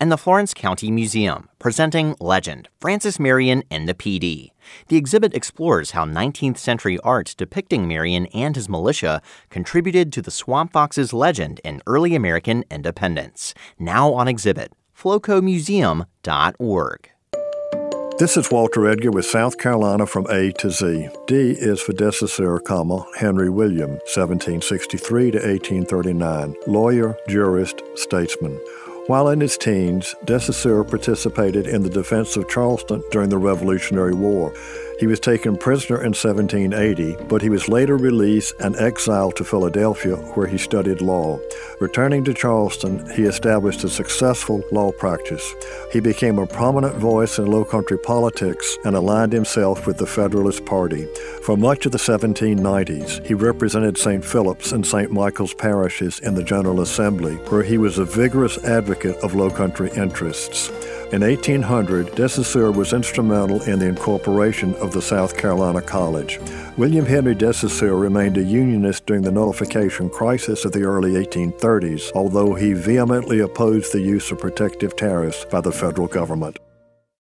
and the Florence County Museum, presenting Legend Francis Marion and the PD. The exhibit explores how 19th century art depicting Marion and his militia contributed to the Swamp Fox's legend in early American independence. Now on exhibit, flocomuseum.org. This is Walter Edgar with South Carolina from A to Z. D is for comma, Henry William, 1763 to 1839, lawyer, jurist, statesman. While in his teens, DeSaussure participated in the defense of Charleston during the Revolutionary War. He was taken prisoner in 1780, but he was later released and exiled to Philadelphia, where he studied law. Returning to Charleston, he established a successful law practice. He became a prominent voice in Low Country politics and aligned himself with the Federalist Party. For much of the 1790s, he represented St. Philip's and St. Michael's parishes in the General Assembly, where he was a vigorous advocate of Low Country interests. In 1800, DeSaussure was instrumental in the incorporation of the South Carolina College. William Henry DeSaussure remained a Unionist during the nullification crisis of the early 1830s, although he vehemently opposed the use of protective tariffs by the federal government.